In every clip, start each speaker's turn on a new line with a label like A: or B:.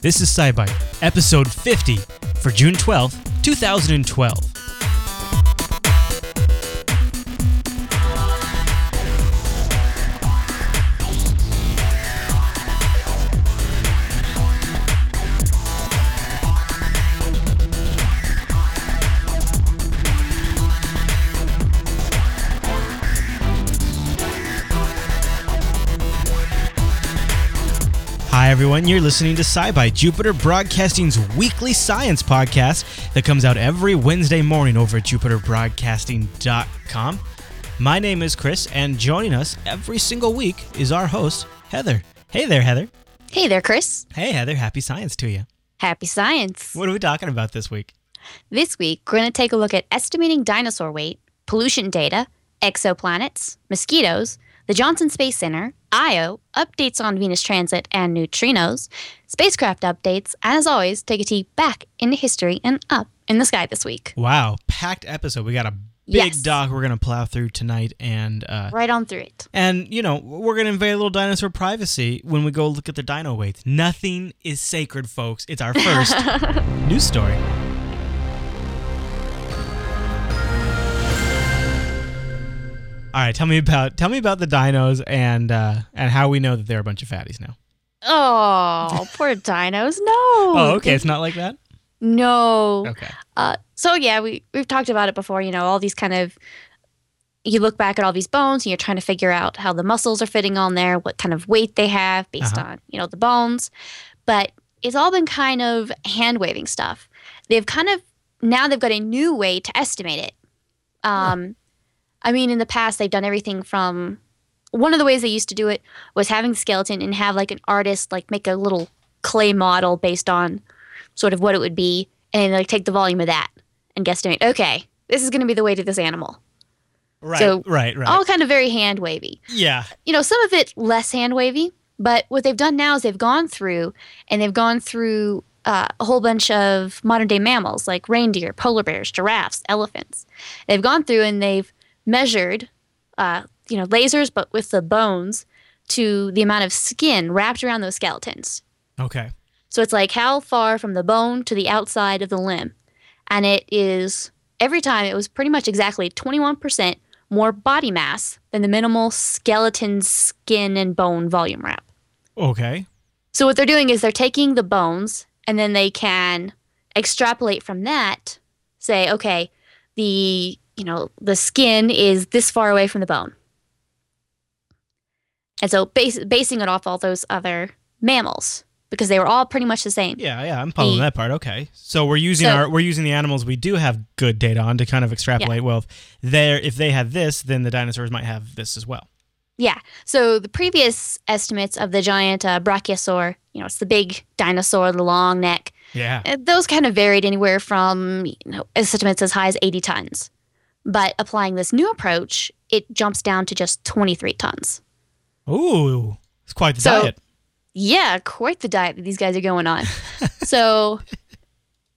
A: This is SciByte, episode 50 for June 12th, 2012. Hi, everyone. You're listening to SciByte, Jupiter Broadcasting's weekly science podcast that comes out every Wednesday morning over at jupiterbroadcasting.com. My name is Chris, and joining us every single week is our host, Heather. Hey there, Heather.
B: Hey there, Chris.
A: Hey, Heather. Happy science to you.
B: Happy science.
A: What are we talking about this week?
B: This week, we're going to take a look at estimating dinosaur weight, pollution data, exoplanets, mosquitoes, the Johnson Space Center, Io, updates on Venus transit and neutrinos, spacecraft updates, and as always, take a tee back into history and up in the sky this week.
A: Wow, packed episode. We got a big
B: Yes.
A: doc we're going to plow through tonight, and uh,
B: Right on through it.
A: And, you know, we're going to invade a little dinosaur privacy when we go look at the dino weights. Nothing is sacred, folks. It's our first news story. All right, tell me about tell me about the dinos and uh, and how we know that they're a bunch of fatties now.
B: Oh, poor dinos. No.
A: Oh, okay, it's not like that.
B: No.
A: Okay.
B: Uh, so yeah, we we've talked about it before. You know, all these kind of you look back at all these bones and you're trying to figure out how the muscles are fitting on there, what kind of weight they have based
A: Uh-huh.
B: on you know the bones. But it's all been kind of hand waving stuff. They've kind of now they've got a new way to estimate it. Um, I mean, in the past they've done everything from one of the ways they used to do it was having the skeleton and have like an artist like make a little clay model based on sort of what it would be and like take the volume of that and guesstimate okay this is going to be the weight of this animal
A: Right.
B: So,
A: right. Right.
B: all kind of very hand wavy
A: yeah.
B: you know some of it less hand wavy but what they've done now is they've gone through and they've gone through uh, a whole bunch of modern day mammals like reindeer polar bears giraffes elephants they've gone through and they've measured uh, you know lasers but with the bones to the amount of skin wrapped around those skeletons
A: Okay.
B: so it's like how far from the bone to the outside of the limb. And it is every time it was pretty much exactly 21% more body mass than the minimal skeleton skin and bone volume wrap.
A: Okay.
B: So what they're doing is they're taking the bones and then they can extrapolate from that, say, okay, the you know, the skin is this far away from the bone. And so base, basing it off all those other mammals because they were all pretty much the same.
A: Yeah, yeah, I'm following
B: The-
A: that part. Okay, so we're using
B: So-
A: our we're using the animals we do have good data on to kind of extrapolate. Well, if they if they had this, then the dinosaurs might have this as well.
B: Yeah. So the previous estimates of the giant uh, brachiosaur, you know, it's the big dinosaur, the long neck.
A: Yeah.
B: uh, Those kind of varied anywhere from you know estimates as high as 80 tons. But applying this new approach, it jumps down to just 23 tons.
A: Ooh, it's quite the
B: So-
A: diet.
B: Yeah, quite the diet that these guys are going on. so,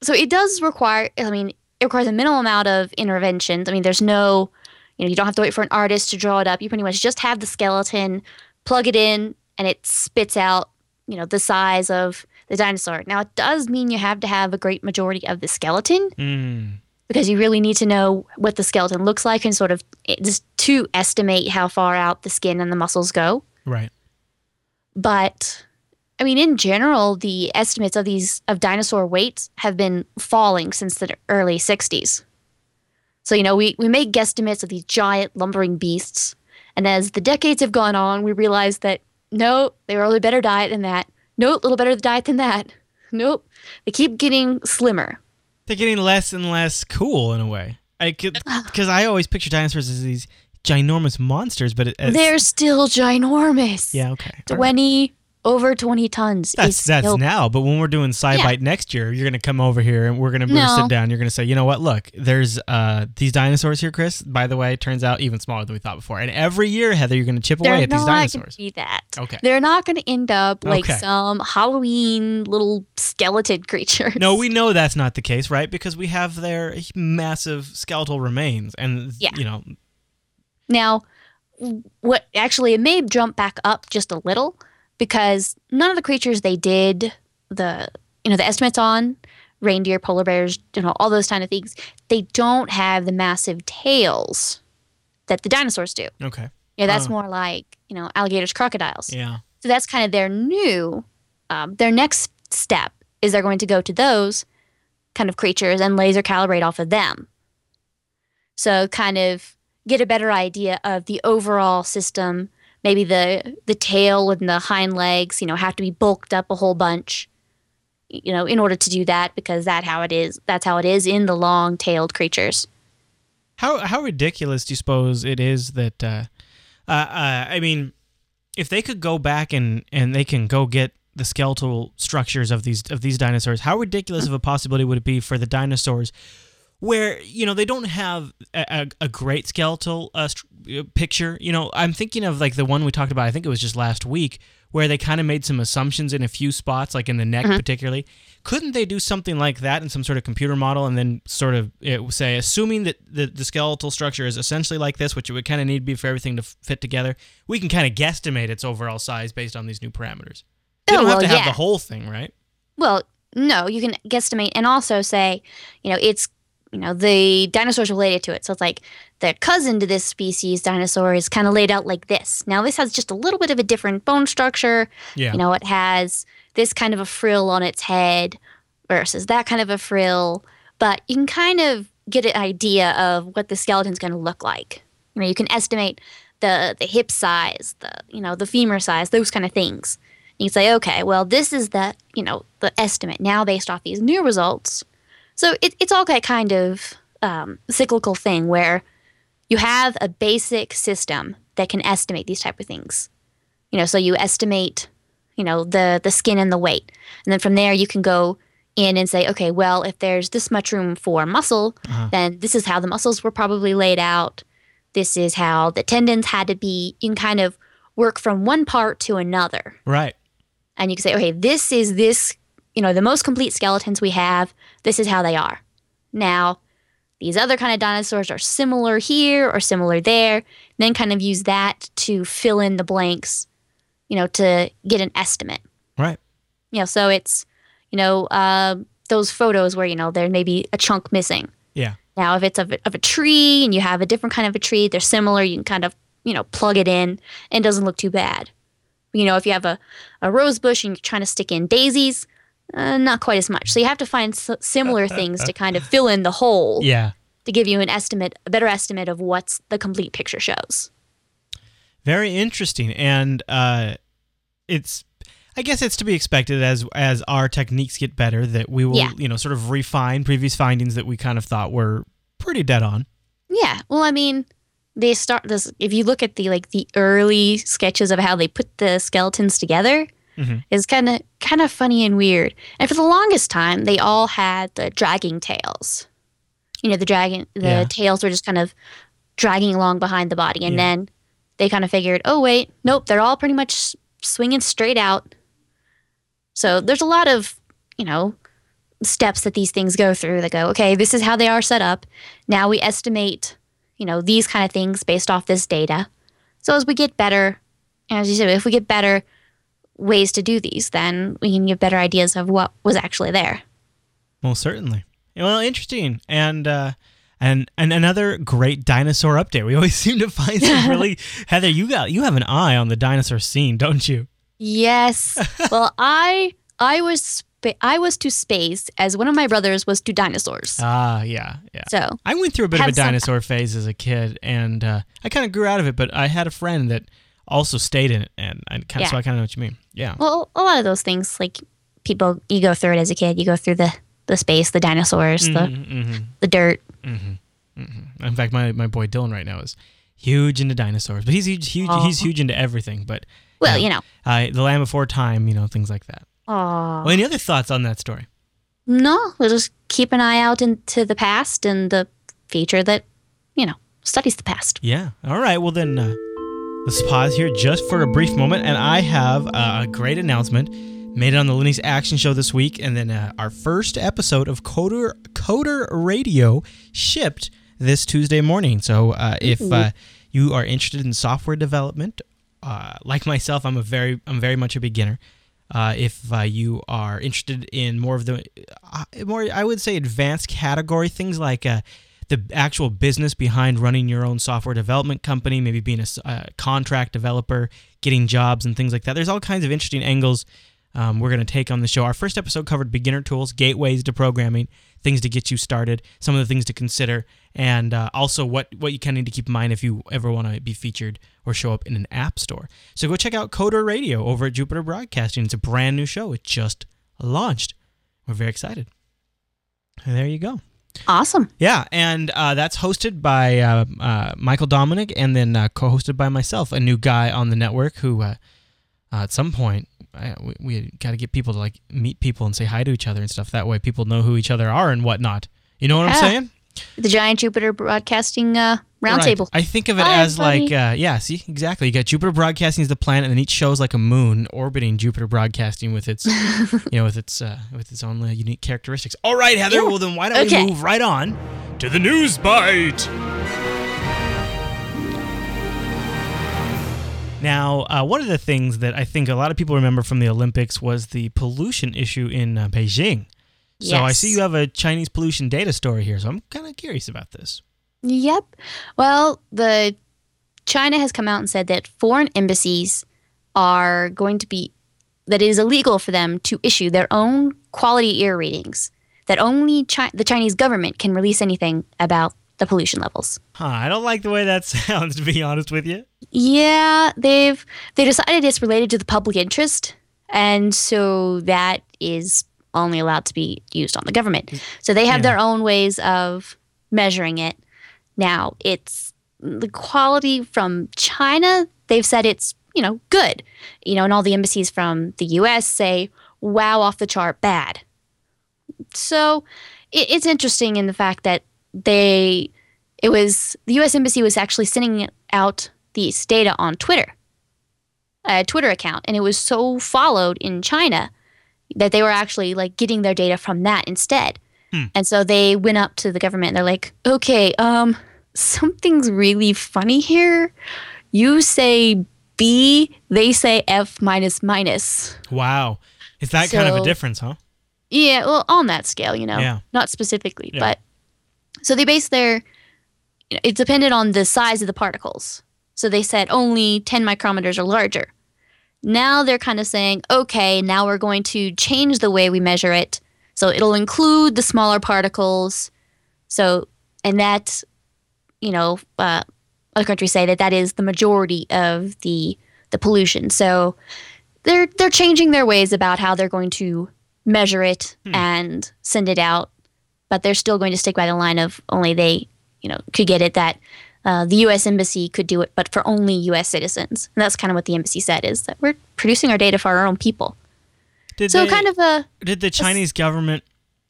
B: so it does require. I mean, it requires a minimal amount of interventions. I mean, there's no, you know, you don't have to wait for an artist to draw it up. You pretty much just have the skeleton, plug it in, and it spits out, you know, the size of the dinosaur. Now, it does mean you have to have a great majority of the skeleton
A: Mm.
B: Because you really need to know what the skeleton looks like and sort of eh, just to estimate how far out the skin and the muscles go.
A: Right.
B: But I mean, in general, the estimates of these of dinosaur weights have been falling since the early '60s. So you know, we we make guesstimates of these giant lumbering beasts, and as the decades have gone on, we realize that no, they were a little better diet than that. Nope, a little better diet than that. Nope, they keep getting slimmer.
A: They're getting less and less cool in a way. I because I always picture dinosaurs as these ginormous monsters, but it,
B: They're still ginormous.
A: yeah okay.
B: Twenty over twenty tons.
A: That's
B: is
A: that's now, but when we're doing SciByte next year, you're gonna come over here and we're gonna, we're
B: No.
A: sit down. You're gonna say, you know what? Look, there's uh these dinosaurs here, Chris. By the way, turns out even smaller than we thought before. And every year, Heather, you're gonna chip
B: They're
A: away at these dinosaurs.
B: be that.
A: Okay.
B: They're not going to end up like
A: Okay.
B: some Halloween little skeleton creatures.
A: No, we know that's not the case, right? Because we have their massive skeletal remains, and
B: Yeah.
A: you know,
B: Now, what actually it may jump back up just a little because none of the creatures they did the you know the estimates on reindeer, polar bears, you know all those kind of things, they don't have the massive tails that the dinosaurs do.
A: Okay.
B: Yeah, that's
A: Oh.
B: more like you know alligators, crocodiles.
A: Yeah.
B: So that's kind of their new, um, their next step is they're going to go to those kind of creatures and laser calibrate off of them. So kind of get a better idea of the overall system. Maybe the the tail and the hind legs, you know, have to be bulked up a whole bunch, you know, in order to do that because that how it is. That's how it is in the long-tailed creatures.
A: How how ridiculous do you suppose it is that uh, uh, uh, I mean, if they could go back and and they can go get the skeletal structures of these of these dinosaurs, how ridiculous of a possibility would it be for the dinosaurs where you know they don't have a, a, a great skeletal uh, str- uh, picture. You know, I'm thinking of like the one we talked about. I think it was just last week where they kind of made some assumptions in a few spots, like in the neck particularly. Couldn't they do something like that in some sort of computer model and then sort of it, say, assuming that the, the skeletal structure is essentially like this, which it would kind of need to be for everything to fit together, we can kind of guesstimate its overall size based on these new parameters. They
B: Oh,
A: don't have
B: well,
A: to have
B: yeah.
A: the whole thing, right?
B: Well, no, you can guesstimate and also say, you know, it's you know the dinosaurs related to it. So it's like the cousin to this species dinosaur is kind of laid out like this. Now this has just a little bit of a different bone structure.
A: Yeah.
B: You know, it has this kind of a frill on its head versus that kind of a frill, but you can kind of get an idea of what the skeleton's going to look like. You know, you can estimate the the hip size, the you know the femur size, those kind of things. You can say, okay, well, this is the you know the estimate now based off these new results. So it, it's all that kind of um, cyclical thing where you have a basic system that can estimate these type of things. You know, so you estimate, you know, the the skin and the weight, and then from there you can go in and say, okay, well, if there's this much room for muscle,
A: Uh-huh.
B: then this is how the muscles were probably laid out. This is how the tendons had to be. You can kind of work from one part to another
A: Right.
B: and you can say, okay, this is this, you know, the most complete skeletons we have. This is how they are. Now, these other kind of dinosaurs are similar here or similar there. Then kind of use that to fill in the blanks, you know, to get an estimate.
A: Right.
B: You know, so it's, you know, uh, those photos where you know there may be a chunk missing.
A: Yeah.
B: Now, if it's of a, of a tree and you have a different kind of a tree, they're similar. You can kind of, you know, plug it in and it doesn't look too bad. You know, if you have a, a rose bush and you're trying to stick in daisies, uh, not quite as much. So you have to find s- similar things to kind of fill in the hole
A: Yeah.
B: to give you an estimate, a better estimate of what's the complete picture shows.
A: Very interesting, and uh, it's. I guess it's to be expected as as our techniques get better that we will,
B: Yeah.
A: you know, sort of refine previous findings that we kind of thought were pretty dead on.
B: Yeah. Well, I mean, they start this. If you look at the like the early sketches of how they put the skeletons together,
A: Mhm.
B: it's kind of kind of funny and weird. And for the longest time, they all had the dragging tails. You know, the dragging the
A: Yeah.
B: tails were just kind of dragging along behind the body, and
A: Yeah.
B: then they kind of figured, oh wait, nope, they're all pretty much swinging straight out. So there's a lot of you know steps that these things go through that go, okay, this is how they are set up. Now we estimate, you know, these kind of things based off this data. So as we get better, as you said, if we get better ways to do these, then we can get better ideas of what was actually there.
A: Well, certainly. Well, interesting, and uh, and and another great dinosaur update. We always seem to find some really Heather. You got you have an eye on the dinosaur scene, don't you?
B: Yes. well, I I was spa- I was to space as one of my brothers was to dinosaurs.
A: Ah, yeah, yeah.
B: so
A: I went through a bit of a
B: Have some-
A: dinosaur phase as a kid, and uh, I kind of grew out of it. But I had a friend that also stayed in it, and I kind
B: Yeah.
A: so I kind of know what you mean. Yeah.
B: well, a lot of those things like people you go through it as a kid. You go through the the space, the dinosaurs, the
A: hmm
B: the dirt.
A: In fact, my, my boy Dylan right now is huge into dinosaurs, but he's huge, huge he's huge into everything. But
B: Well, you know.
A: uh, the Land Before Time, you know, things like that.
B: Oh
A: Well, any other thoughts on that story?
B: no, we'll just keep an eye out into the past and the future that you know studies the past.
A: Yeah. All right. Well, then uh, let's pause here just for a brief moment. And I have uh, a great announcement. Made it on the Linux Action Show this week, and then uh, our first episode of Coder Coder Radio shipped this Tuesday morning. So uh, if uh, you are interested in software development, uh, like myself, I'm a very I'm very much a beginner. Uh, if uh, you are interested in more of the uh, more, I would say, advanced category things like uh, the actual business behind running your own software development company, maybe being a contract developer, getting jobs, and things like that. There's all kinds of interesting angles um, we're going to take on the show. Our first episode covered beginner tools, gateways to programming, things to get you started, some of the things to consider, and uh, also what, what you kind of need to keep in mind if you ever want to be featured or show up in an app store. So go check out Coder Radio over at Jupiter Broadcasting. It's a brand new show. It just launched. We're very excited. And there you go.
B: Awesome.
A: Yeah, and uh, that's hosted by uh, uh, Michael Dominick and then uh, co-hosted by myself, a new guy on the network who, uh, uh, at some point, I, we, we got to get people to like meet people and say hi to each other and stuff. That way, people know who each other are and whatnot. You know what I'm saying?
B: The Giant Jupiter Broadcasting uh, Roundtable.
A: Right. I think of it
B: Hi,
A: as like, uh, yeah, see, exactly. You got Jupiter Broadcasting as the planet, and then each show is like a moon orbiting Jupiter Broadcasting with its, you know, with its uh, with its own uh, unique characteristics. All right, Heather.
B: Yeah.
A: Well, then why don't
B: Okay.
A: we move right on to the news bite? Now, uh, one of the things that I think a lot of people remember from the Olympics was the pollution issue in uh, Beijing. So I see you have a Chinese pollution data story here, so I'm kind of curious about this.
B: Yep. Well, the China has come out and said that foreign embassies are going to be that it is illegal for them to issue their own quality air ratings. That only Chi- the Chinese government can release anything about the pollution levels.
A: Huh, I don't like the way that sounds, to be honest with you.
B: Yeah, they've they decided it's related to the public interest, and so that is only allowed to be used on the government. Mm. So they have
A: Yeah.
B: their own ways of measuring it. Now, it's the quality from China. They've said it's you know good, you know, and all the embassies from the U.S. say, "Wow, off the chart, bad." So it, it's interesting in the fact that they it was the U.S. embassy was actually sending out these data on Twitter, a Twitter account, and it was so followed in China that they were actually like getting their data from that instead.
A: Hmm.
B: And so they went up to the government and they're like, "Okay, um, something's really funny here. You say B, they say F minus minus."
A: Wow. Is that kind of a difference, huh?
B: Yeah, well, on that scale, you know,
A: Yeah.
B: not specifically,
A: Yeah.
B: but so they base their. You know, it depended on the size of the particles. So they said only 10 micrometers or larger. Now they're kind of saying, okay, now we're going to change the way we measure it. So it'll include the smaller particles. So, and that, you know, uh, other countries say that that is the majority of the the pollution. So they're they're changing their ways about how they're going to measure it
A: Hmm.
B: and send it out, but they're still going to stick by the line of only they, you know, could get it that uh, the U.S. embassy could do it, but for only U.S. citizens. And that's kind of what the embassy said is that we're producing our data for our own people.
A: Did
B: So
A: they,
B: kind of a
A: did the Chinese government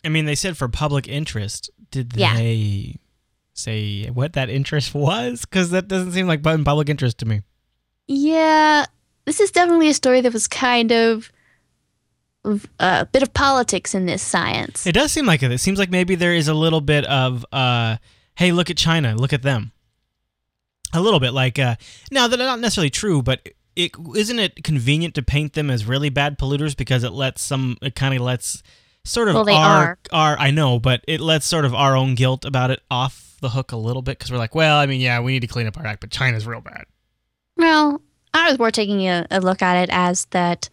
A: I mean they said for public interest, did
B: Yeah.
A: they say what that interest was? Cuz that doesn't seem like in public interest to me.
B: yeah. This is definitely a story that was kind of of a bit of politics in this science.
A: It does seem like it. It seems like maybe there is a little bit of uh hey, look at China, look at them. A little bit like uh now they're not necessarily true, but it isn't it convenient to paint them as really bad polluters because it lets some it kind of lets sort of
B: Well,
A: our
B: are.
A: our I know, but it lets sort of our own guilt about it off the hook a little bit because we're like, well, I mean, yeah, we need to clean up our act, but China's real bad.
B: Well, I was more taking a, a look at it as that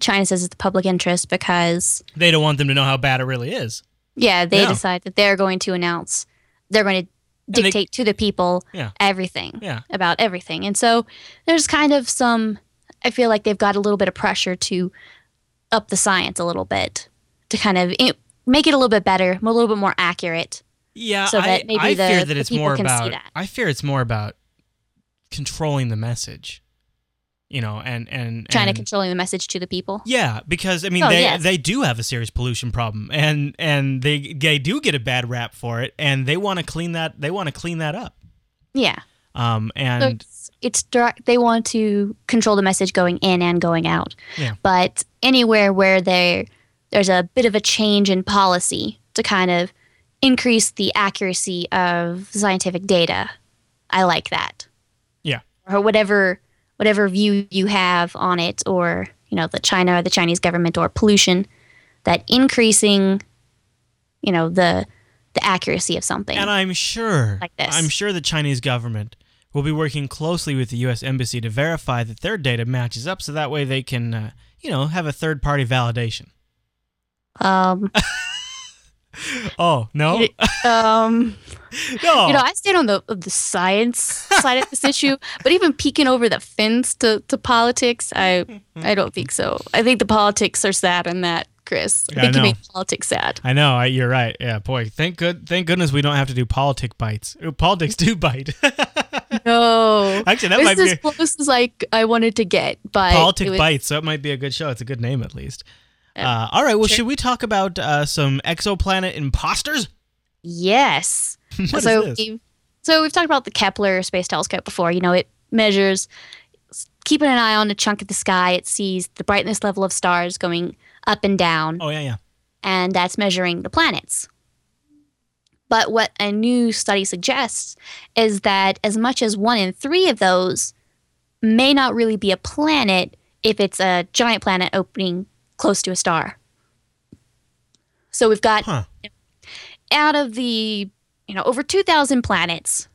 B: China says it's the public interest because,
A: They don't want them to know how bad it really is.
B: yeah, they decide that they're going to announce, they're going to
A: they-
B: dictate to the people
A: Yeah.
B: everything
A: Yeah.
B: about everything. And so there's kind of some, I feel like they've got a little bit of pressure to up the science a little bit to kind of i- make it a little bit better, a little bit more accurate.
A: Yeah,
B: So
A: I,
B: that maybe
A: I
B: the-
A: fear that
B: the
A: it's
B: people
A: more
B: can see
A: about.
B: that.
A: I fear it's more about controlling the message, you know, and and
B: Trying
A: and,
B: to controlling the message to the people.
A: Yeah, because I mean
B: Oh,
A: they
B: yes.
A: they do have a serious pollution problem, and and they they do get a bad rap for it, and they want to clean that they want to clean that up.
B: Yeah.
A: Um,
B: So
A: and
B: it's, it's direct. They want to control the message going in and going out.
A: Yeah.
B: But anywhere where there there's a bit of a change in policy to kind of increase the accuracy of scientific data, I like that.
A: Yeah.
B: Or whatever whatever view you have on it, or you know, the China or the Chinese government or pollution, that increasing, you know, the the accuracy of something.
A: And I'm sure,
B: Like this.
A: I'm sure the Chinese government will be working closely with the U.S. Embassy to verify that their data matches up, so that way they can, uh, you know, have a third-party validation.
B: um,
A: Oh no,
B: You- um,
A: no.
B: you know, I stand on the the science side of this issue, but even peeking over the fence to, to politics, I I don't think so. I think the politics are sad in that, Chris. I
A: Yeah, I
B: think you make politics sad.
A: I know. I, you're right. Yeah, boy. Thank good. Thank goodness we don't have to do politic bites. Ooh, politics do bite.
B: No.
A: Actually, that
B: this
A: might
B: is
A: be
B: as close as like I wanted to get, but
A: politic
B: was-
A: bites. So it might be a good show. It's a good name at least.
B: Yeah.
A: Uh, all right. Well,
B: Sure.
A: should we talk about uh, some exoplanet imposters?
B: Yes. So we've so we've talked about the Kepler Space Telescope before. You know, it measures keeping an eye on a chunk of the sky. It sees the brightness level of stars going up and down,
A: Oh yeah, yeah.
B: and that's measuring the planets. But what a new study suggests is that as much as one in three of those may not really be a planet if it's a giant planet opening close to a star. So we've got
A: Huh.
B: out of the you know over 2000 planets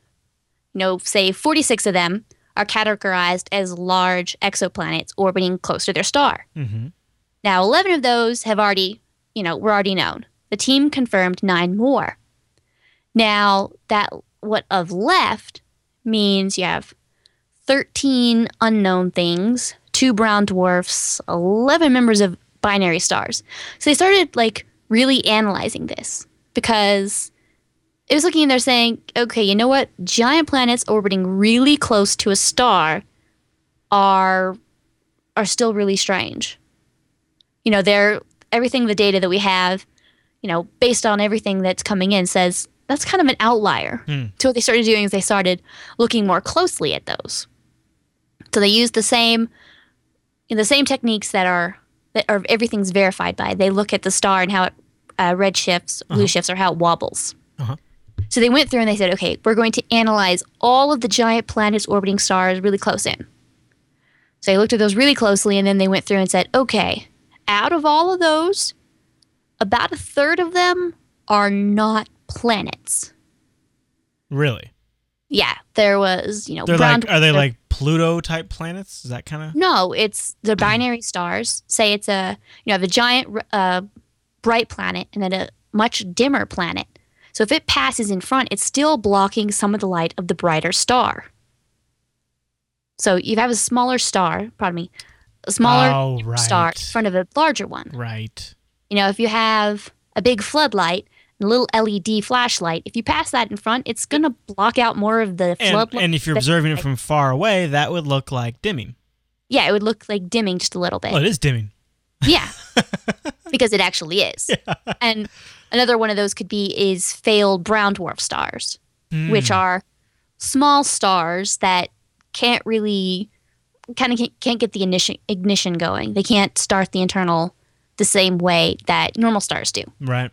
B: you know say 46 of them are categorized as large exoplanets orbiting close to their star
A: Mm-hmm.
B: now 11 of those have already you know were already known the team confirmed nine more now that what of left means you have 13 unknown things two brown dwarfs 11 members of binary stars so they started like really analyzing this because it was looking and they're saying, okay, you know what? Giant planets orbiting really close to a star are are still really strange. You know, they're everything the data that we have, you know, based on everything that's coming in says that's kind of an outlier.
A: Hmm.
B: So what they started doing is they started looking more closely at those. So they used the same the same techniques that are that are everything's verified by. They look at the star and how it uh, red shifts, blue shifts, or how it wobbles.
A: Uh-huh.
B: So they went through and they said, okay, we're going to analyze all of the giant planets orbiting stars really close in. So they looked at those really closely and then they went through and said, okay, out of all of those, about a third of them are not planets.
A: Really?
B: Yeah, there was, you know,
A: They're
B: brown
A: like. Are they
B: dwarf-
A: like Pluto type planets? Is that kind of?
B: No, it's the binary stars. Say it's a you have a giant uh, bright planet and then a much dimmer planet. So if it passes in front, it's still blocking some of the light of the brighter star. So you have a smaller star, pardon me, a smaller
A: Oh, right.
B: star in front of a larger one.
A: Right.
B: You know, if you have a big floodlight, a little LED flashlight, if you pass that in front, it's gonna block out more of the
A: And,
B: floodlight.
A: and if you're observing it from far away, that would look like dimming.
B: yeah, it would look like dimming just a little bit.
A: Well, it is dimming.
B: Yeah. because it actually is. And another one of those could be is failed brown dwarf stars, which
A: Hmm.
B: are small stars that can't really kind of can't, can't get the ignition ignition going. They can't start the internal the same way that normal stars do.
A: Right.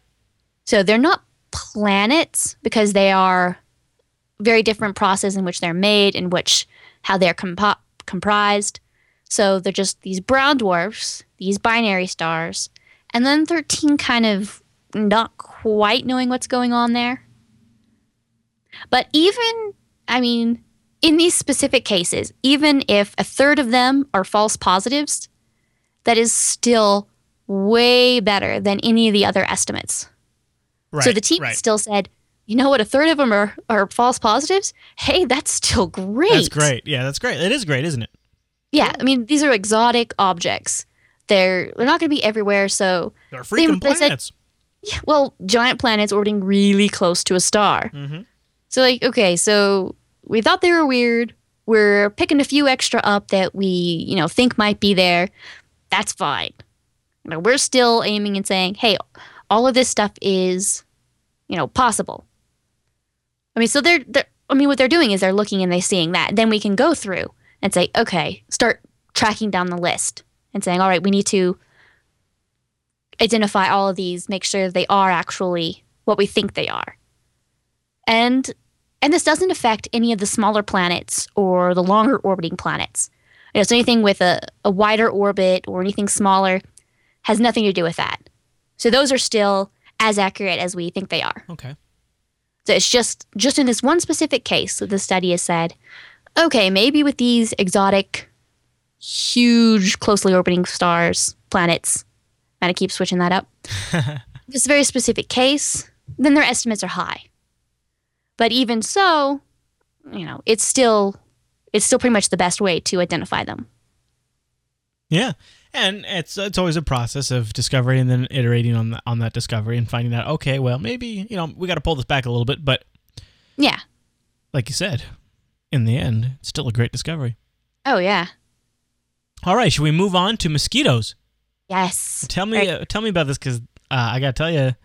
B: So they're not planets because they are very different process in which they're made and which how they're compo- comprised. So they're just these brown dwarfs, these binary stars, and then 13 kind of not quite knowing what's going on there. But even, I mean, in these specific cases, even if a third of them are false positives, that is still way better than any of the other estimates.
A: Right.
B: So the team
A: Right.
B: still said, you know what, a third of them are, are false positives? Hey, that's still great.
A: That's great. Yeah, that's great. It is great, isn't it?
B: Yeah, I mean, these are exotic objects. They're they're not going to be everywhere, so
A: They're freaking
B: they said-
A: planets.
B: yeah, well, giant planets orbiting really close to a star.
A: mm-hmm.
B: So like, okay, so we thought they were weird. We're picking a few extra up that we, you know, think might be there. That's fine. You know, we're still aiming and saying, hey, all of this stuff is, you know, possible. I mean, so they're, they're I mean, what they're doing is they're looking and they're seeing that. Then we can go through and say, okay, start tracking down the list and saying, all right, we need to identify all of these, make sure they are actually what we think they are. And and this doesn't affect any of the smaller planets or the longer orbiting planets. You know, so anything with a, a wider orbit or anything smaller has nothing to do with that. So those are still as accurate as we think they are.
A: Okay.
B: So it's just just in this one specific case that the study has said, okay, maybe with these exotic, huge, closely orbiting stars, planets, and I keep switching that up. this very specific case, then their estimates are high. But even so, you know, it's still it's still pretty much the best way to identify them.
A: Yeah. And it's it's always a process of discovery and then iterating on the, on that discovery and finding out okay, well, maybe, you know, we got to pull this back a little bit, but
B: Yeah.
A: like you said, in the end, it's still a great discovery.
B: Oh yeah.
A: All right, should we move on to mosquitoes?
B: Yes.
A: Tell me
B: Right.
A: uh, tell me about this cuz uh, I got to tell you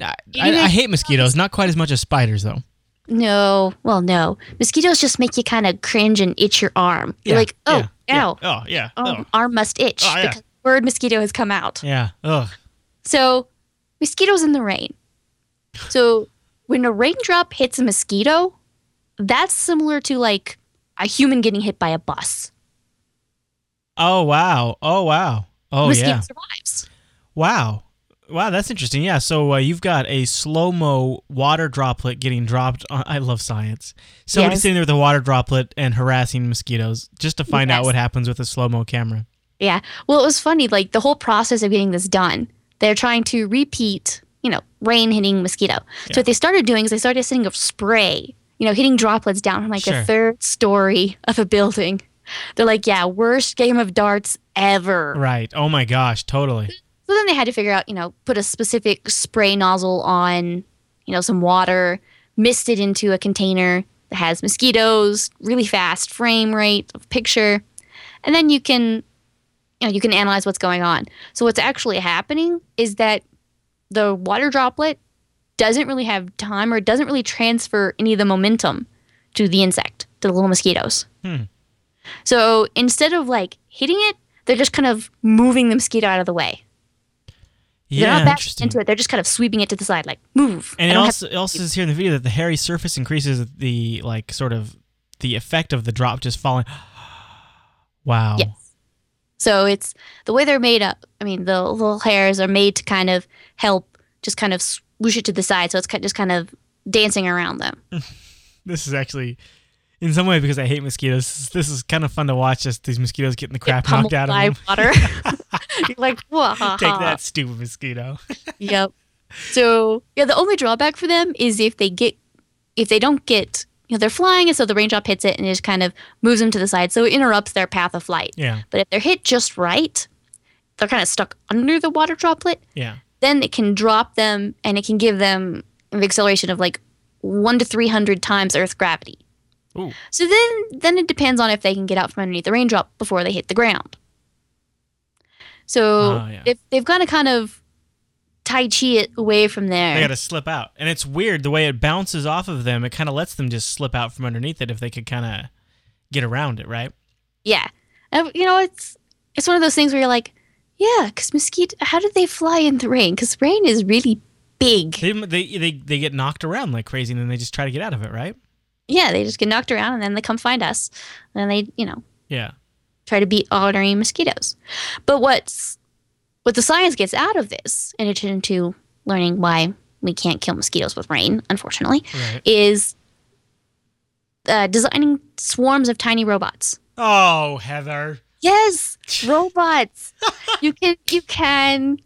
A: I, I, I hate mosquitoes, not quite as much as spiders though.
B: No. Well, no. Mosquitoes just make you kind of cringe and itch your arm. You're like, oh,
A: yeah,
B: ow.
A: Oh, yeah.
B: Oh,
A: Oh,
B: arm must itch
A: Oh, yeah.
B: because the word mosquito has come out.
A: yeah. Ugh.
B: So, mosquitoes in the rain. So, when a raindrop hits a mosquito, that's similar to like a human getting hit by a bus.
A: Oh, wow. Oh, wow. Oh, yeah.
B: mosquito
A: yeah.
B: survives.
A: Wow. Wow, that's interesting. Yeah, so uh, you've got a slow mo water droplet getting dropped. On, I love science. Somebody
B: Yes.
A: sitting there with a water droplet and harassing mosquitoes just to find out what happens with a slow mo camera.
B: Yeah. Well, it was funny. Like the whole process of getting this done, they're trying to repeat, you know, rain hitting mosquito.
A: Yeah.
B: So what they started doing is they started sending a spray, you know, hitting droplets down from like
A: Sure.
B: the third story of a building. They're like, yeah, worst game of darts ever.
A: Right. Oh my gosh, totally.
B: So then they had to figure out, you know, put a specific spray nozzle on, you know, some water, mist it into a container that has mosquitoes, really fast frame rate of picture, and then you can, you know, you can analyze what's going on. So what's actually happening is that the water droplet doesn't really have time or it doesn't really transfer any of the momentum to the insect, to the little mosquitoes.
A: Hmm.
B: So instead of like hitting it, they're just kind of moving the mosquito out of the way. They're not bashing into it. They're just kind of sweeping it to the side, like move.
A: And it also, it also says here in the video that the hairy surface increases the like sort of the effect of the drop just falling. Wow.
B: Yes. so it's the way they're made up. I mean, the little hairs are made to kind of help, just kind of swoosh it to the side, so it's just kind of dancing around them.
A: This is actually, in some way, because I hate mosquitoes. This is kind of fun to watch. Just these mosquitoes getting the crap
B: Get
A: knocked out of them.
B: water. Like, whoa,
A: Take that, stupid mosquito.
B: Yep. So yeah, the only drawback for them is if they get, if they don't get, you know, they're flying, and so the raindrop hits it and it just kind of moves them to the side, so it interrupts their path of flight.
A: yeah.
B: But if they're hit just right, they're kind of stuck under the water droplet.
A: Yeah.
B: Then it can drop them and it can give them an acceleration of like one to three hundred times Earth gravity.
A: Ooh.
B: So then, then it depends on if they can get out from underneath the raindrop before they hit the ground. So
A: Oh, yeah.
B: if they've got to kind of tai chi it away from there.
A: They got to slip out. And it's weird the way it bounces off of them. It kind of lets them just slip out from underneath it if they could kind of get around it, right?
B: Yeah, Uh, you know it's it's one of those things where you're like, yeah, because mosquito. How did they fly in the rain? Because rain is really big.
A: They, they, they, they get knocked around like crazy and then they just try to get out of it, right?
B: Yeah, they just get knocked around and then they come find us, and then they you know
A: Yeah.
B: try to beat ordinary mosquitoes. But what's what the science gets out of this, in addition to learning why we can't kill mosquitoes with rain, unfortunately,
A: Right.
B: is uh, designing swarms of tiny robots.
A: Oh, Heather.
B: Yes, robots. you can you can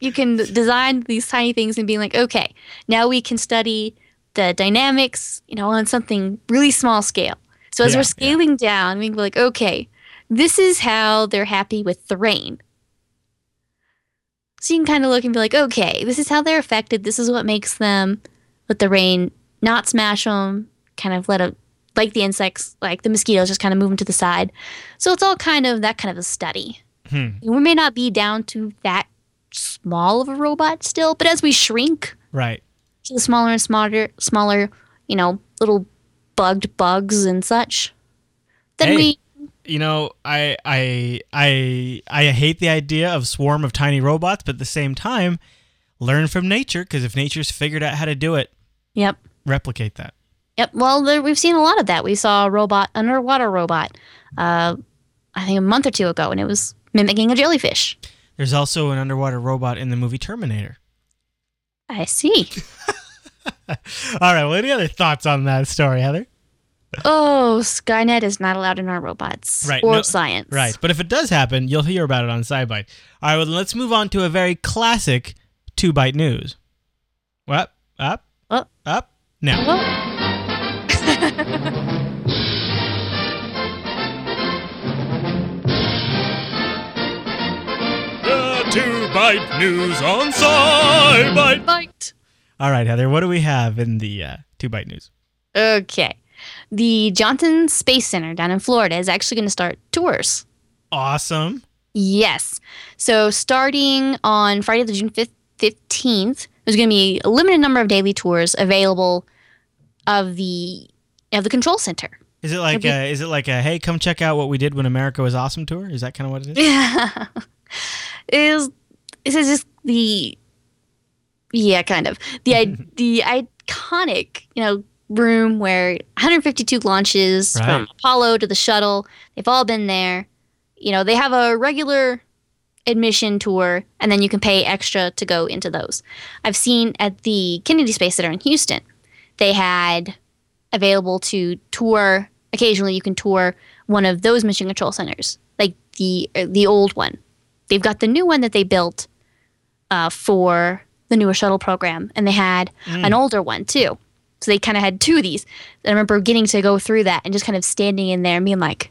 B: you can design these tiny things and be like, okay, now we can study the dynamics, you know, on something really small scale. So as
A: Yeah,
B: we're
A: yeah.
B: scaling down, we can be like, okay, this is how they're happy with the rain. So you can kind of look and be like, okay, this is how they're affected. This is what makes them let the rain not smash them, kind of let a like the insects, like the mosquitoes, just kind of move them to the side. So it's all kind of that kind of a study.
A: Hmm.
B: We may not be down to that small of a robot still, but as we shrink
A: Right.
B: To the smaller and smaller, smaller, you know, little bugged bugs and such, then
A: Hey.
B: we
A: You know, I I I I hate the idea of swarm of tiny robots, but at the same time, learn from nature because if nature's figured out how to do it,
B: Yep.
A: replicate that.
B: Yep. Well, there, we've seen a lot of that. We saw a robot, underwater robot, uh, I think a month or two ago, and it was mimicking a jellyfish.
A: There's also an underwater robot in the movie Terminator.
B: I see.
A: All right. Well, any other thoughts on that story, Heather?
B: oh, Skynet is not allowed in our robots
A: Right,
B: or
A: no-
B: science.
A: Right. But if it does happen, you'll hear about it on SciByte. All right. Well, let's move on to a very classic two byte news. What? Up?
B: Oh.
A: Up? Now. two byte news on SciByte.
B: bite.
A: All right, Heather. What do we have in the uh, two byte news?
B: Okay. The Johnson Space Center down in Florida is actually going to start tours.
A: Awesome.
B: Yes. So starting on Friday, the June 5th, 15th, there's going to be a limited number of daily tours available of the of the control center.
A: Is it like
B: It'll
A: a, is it like a hey come check out what we did when America was awesome tour? Is that kind of what it is?
B: Yeah. is this is just the yeah, kind of. The the iconic, you know, room where 152 launches
A: Right.
B: from Apollo to the shuttle, they've all been there. You know, they have a regular admission tour and then you can pay extra to go into those. I've seen at the Kennedy Space Center in Houston, they had available to tour occasionally you can tour one of those mission control centers, like the the old one. They've got the new one that they built uh, for the newer shuttle program, and they had an older one too. So they kind of had two of these. And I remember getting to go through that and just kind of standing in there and being like,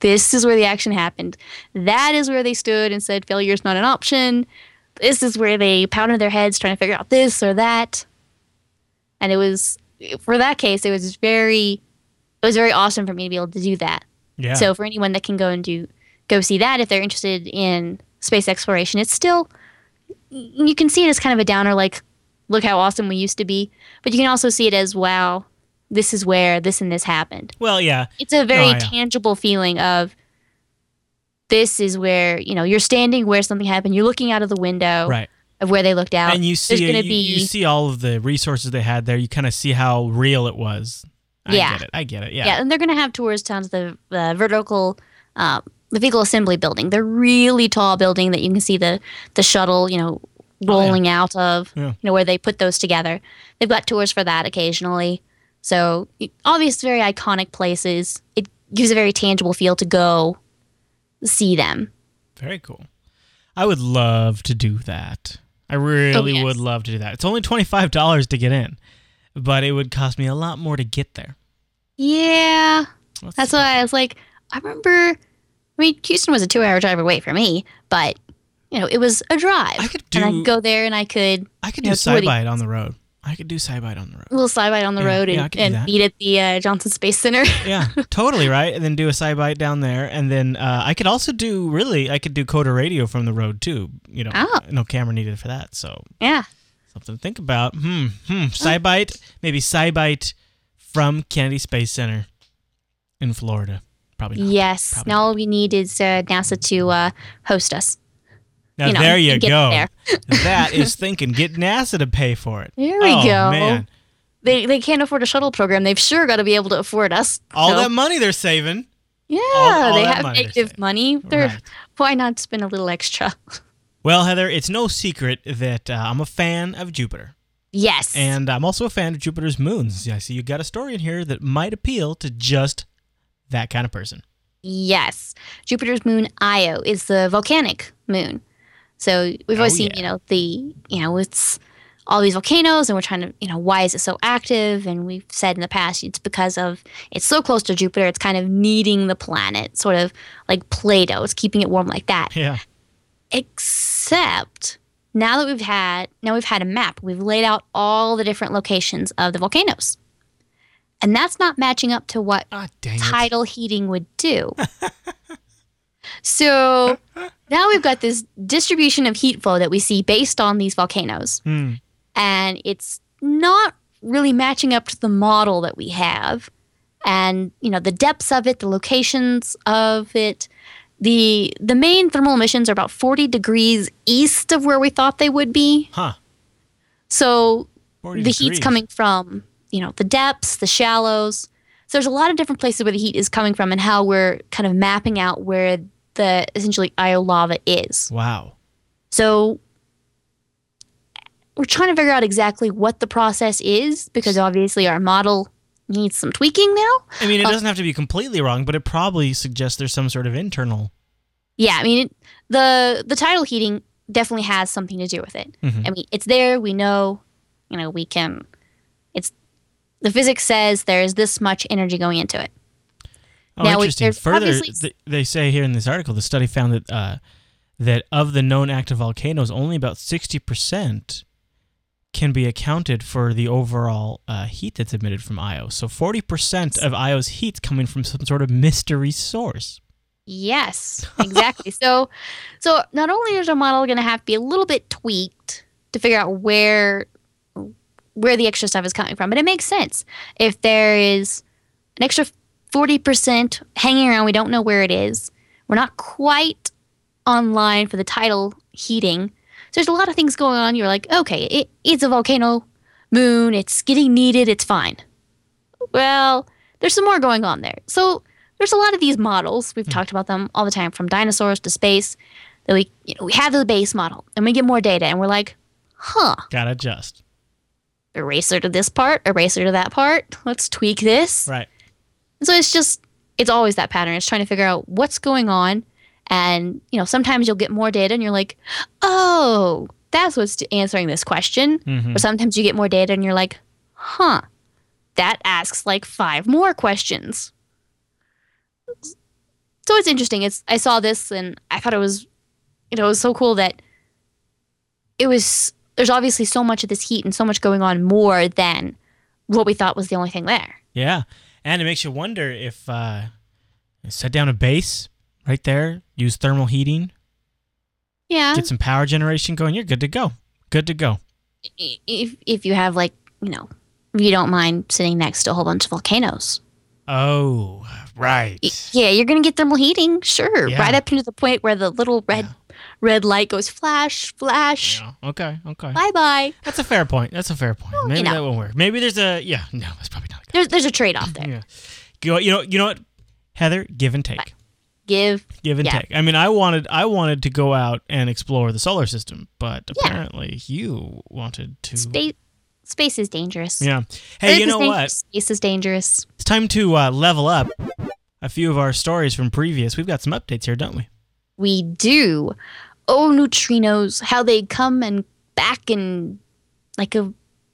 B: "This is where the action happened. That is where they stood and said failure is not an option. This is where they pounded their heads trying to figure out this or that." And it was for that case, it was very, it was very awesome for me to be able to do that.
A: Yeah.
B: So for anyone that can go and do go see that if they're interested in space exploration, it's still you can see it as kind of a downer like look how awesome we used to be, but you can also see it as wow, this is where this and this happened.
A: well, yeah.
B: It's a very
A: Oh, yeah.
B: tangible feeling of this is where, you know, you're standing where something happened, you're looking out of the window
A: Right.
B: of where they looked out.
A: and you see
B: There's gonna
A: you,
B: be
A: you see all of the resources they had there. You kind of see how real it was. I
B: Yeah.
A: get it. I get it. Yeah.
B: Yeah, and they're going to have tours down to the, the vertical, uh, the vehicle assembly building. The really tall building that you can see the the shuttle, you know, oh, rolling out of.
A: Oh, Yeah.
B: You know where they put those together. They've got tours for that occasionally. So all these very iconic places. It gives a very tangible feel to go see them.
A: Very cool. I would love to do that. I really
B: Oh, yes.
A: would love to do that. It's only twenty five dollars to get in, but it would cost me a lot more to get there.
B: Yeah, that's why I was like, I remember. I mean, Houston was a two-hour drive away for me, but you know, it was a drive.
A: I could
B: and I
A: do-
B: could go there and I could
A: I could do
B: know,
A: side on the road. I could do SciByte on the road.
B: a little slide by on the
A: Yeah,
B: road and, and meet at the uh, Johnson Space Center.
A: Yeah, totally right. And then do a SciByte down there, and then uh, I could also do really. I could do Coder Radio from the road too. You know,
B: Oh.
A: no camera needed for that. So
B: yeah.
A: something to think about. Hmm. Hmm. SciByte. Maybe SciByte from Kennedy Space Center in Florida. Probably. Not.
B: Yes.
A: Probably
B: Now all we need is uh, NASA to uh, host us.
A: Now
B: you know,
A: there you go.
B: there.
A: that is thinking. Get NASA to pay for it.
B: There we
A: oh,
B: go.
A: Man,
B: They they can't afford a shuttle program. They've sure got to be able to afford us.
A: all
B: So,
A: that money they're saving.
B: yeah,
A: all
B: they have
A: money
B: negative money. They're
A: Right.
B: why not spend a little extra?
A: Well, Heather, it's no secret that uh, I'm a fan of Jupiter.
B: yes.
A: And I'm also a fan of Jupiter's moons. I see you got a story in here that might appeal to just that kind of person.
B: Yes. Jupiter's moon Io is the volcanic moon. So we've always
A: Oh,
B: seen,
A: yeah.
B: you know, the, you know, it's all these volcanoes and we're trying to, you know, why is it so active? And we've said in the past it's because of it's so close to Jupiter, it's kind of kneading the planet, sort of like Play-Doh. It's keeping it warm like that.
A: Yeah.
B: Except now that we've had now we've had a map, we've laid out all the different locations of the volcanoes. And that's not matching up to what
A: Ah, dang it.
B: tidal heating would do. so now we've got this distribution of heat flow that we see based on these volcanoes,
A: Hmm.
B: and it's not really matching up to the model that we have. And you know the depths of it, the locations of it, the the main thermal emissions are about 40 degrees east of where we thought they would be.
A: Huh.
B: So
A: 40
B: the heat's coming from you know the depths the shallows So there's a lot of different places where the heat is coming from and how we're kind of mapping out where the essentially Io lava is.
A: Wow.
B: So we're trying to figure out exactly what the process is because obviously our model needs some tweaking now.
A: I mean, it
B: Uh,
A: doesn't have to be completely wrong, but it probably suggests there's some sort of internal.
B: Yeah, I mean it, the the tidal heating definitely has something to do with it.
A: Mhm.
B: I mean, it's there. We know, you know, we can. The physics says there's this much energy going into it.
A: Oh,
B: Now,
A: interesting. Further, th- they say here in this article, the study found that uh, that of the known active volcanoes, only about sixty percent can be accounted for the overall uh, heat that's emitted from Io. So forty percent of Io's heat's coming from some sort of mystery source.
B: Yes, exactly. so, so not only is our model going to have to be a little bit tweaked to figure out where where the extra stuff is coming from, but it makes sense if there is an extra forty percent hanging around. We don't know where it is. We're not quite online for the tidal heating. So there's a lot of things going on. You're like, okay, it, it's a volcano moon. It's getting kneaded. It's fine. Well, there's some more going on there. So there's a lot of these models. We've hmm. talked about them all the time, from dinosaurs to space. That we, you know, we have the base model, and we get more data, and we're like, huh,
A: Gotta adjust.
B: Eraser to this part, eraser to that part. Let's tweak this.
A: Right.
B: So it's just, it's always that pattern. It's trying to figure out what's going on, and you know, sometimes you'll get more data, and you're like, oh, that's what's answering this question.
A: Mhm.
B: Or sometimes you get more data, and you're like, huh, that asks like five more questions. So it's interesting. It's I saw this and I thought it was, you know, it was so cool that it was. There's obviously so much of this heat and so much going on more than what we thought was the only thing there.
A: Yeah, and it makes you wonder if uh, set down a base right there, use thermal heating,
B: Yeah,
A: get some power generation going. You're good to go. Good to go.
B: if if you have like you know, you don't mind sitting next to a whole bunch of volcanoes.
A: Oh, right.
B: Yeah, you're gonna get thermal heating, sure.
A: Yeah.
B: Right up into the point where the little red red light goes flash, flash.
A: Yeah. Okay. Okay.
B: Bye bye.
A: That's a fair point. That's a fair point. Maybe
B: know.
A: that won't work. Maybe there's a yeah. No, that's probably not.
B: There's there's a trade off there.
A: Yeah. You know, you know, you know what, Heather? Give and take.
B: Give
A: Give and
B: Yeah.
A: take. I mean, I wanted, I wanted to go out and explore the solar system, but
B: Yeah.
A: apparently you wanted to.
B: space. Space is dangerous.
A: Yeah. Hey,
B: Earth
A: you know what?
B: Space is dangerous.
A: It's time to uh, level up a few of our stories from previous. We've got some updates here, don't we?
B: We do. Oh, neutrinos! How they come and back and like a,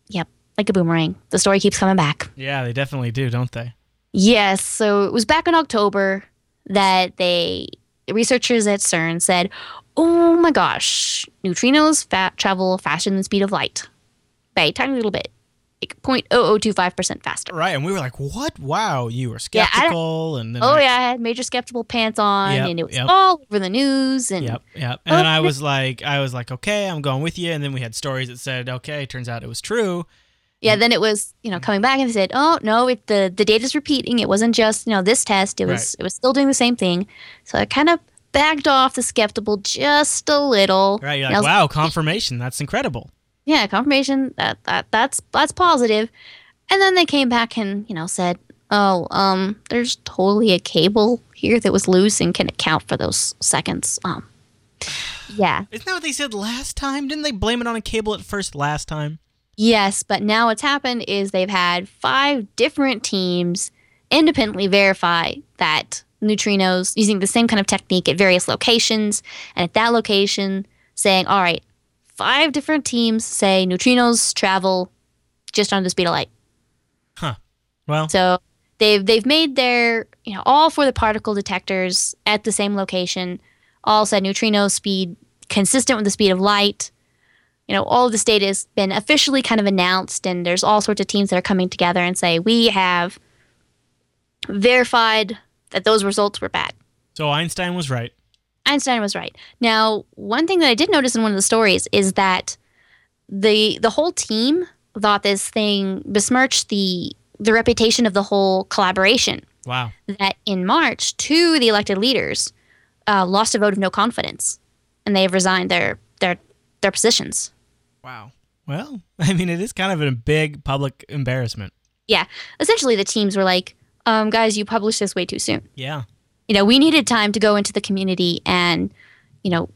B: yep, like a boomerang. The story keeps coming back.
A: Yeah, they definitely do, don't they?
B: Yes. So it was back in October that they researchers at CERN said, "Oh my gosh, neutrinos fa- travel faster than the speed of light by a tiny little bit, like 0.0025 percent faster."
A: Right, and we were like, "What? Wow!" You were skeptical. Yeah, and then
B: Oh
A: I-
B: yeah, I had major skeptical pants on,
A: Yep,
B: and it was
A: yep.
B: all over the news. And
A: Yep, yep. And oh, then
B: Oh,
A: I was like, I was like, okay, I'm going with you. And then we had stories that said, okay, turns out it was true.
B: yeah, then it was you know mm. coming back and they said, "Oh no, it, the the data's repeating. It wasn't just you know this test. It was it was still doing the same thing." So I kind of backed off the skeptical just a little.
A: Right? You're like, wow, confirmation. That's incredible.
B: Yeah, confirmation that, that that's that's positive. And then they came back and you know said, "Oh, um, there's totally a cable here that was loose and can account for those seconds." Um, yeah,
A: Isn't that what they said last time? Didn't they blame it on a cable at first last time?
B: yes, but now what's happened is they've had five different teams independently verify that neutrinos using the same kind of technique at various locations, and at that location saying, "All right, five different teams say neutrinos travel just under the speed of light." Huh.
A: Well,
B: So they've they've made their you know all for the particle detectors at the same location, all said neutrino speed consistent with the speed of light. You know, all of this data has been officially kind of announced, and there's all sorts of teams that are coming together and say we have verified that those results were bad.
A: so Einstein was right.
B: Einstein was right. Now, one thing that I did notice in one of the stories is that the the whole team thought this thing besmirched the the reputation of the whole collaboration.
A: Wow.
B: That in March, two of the elected leaders uh, lost a vote of no confidence, and they have resigned their their their positions.
A: Wow. Well, I mean, it is kind of a big public embarrassment.
B: Yeah, essentially, the teams were like, um, guys, you published this way too soon.
A: Yeah.
B: You know, we needed time to go into the community and, you know,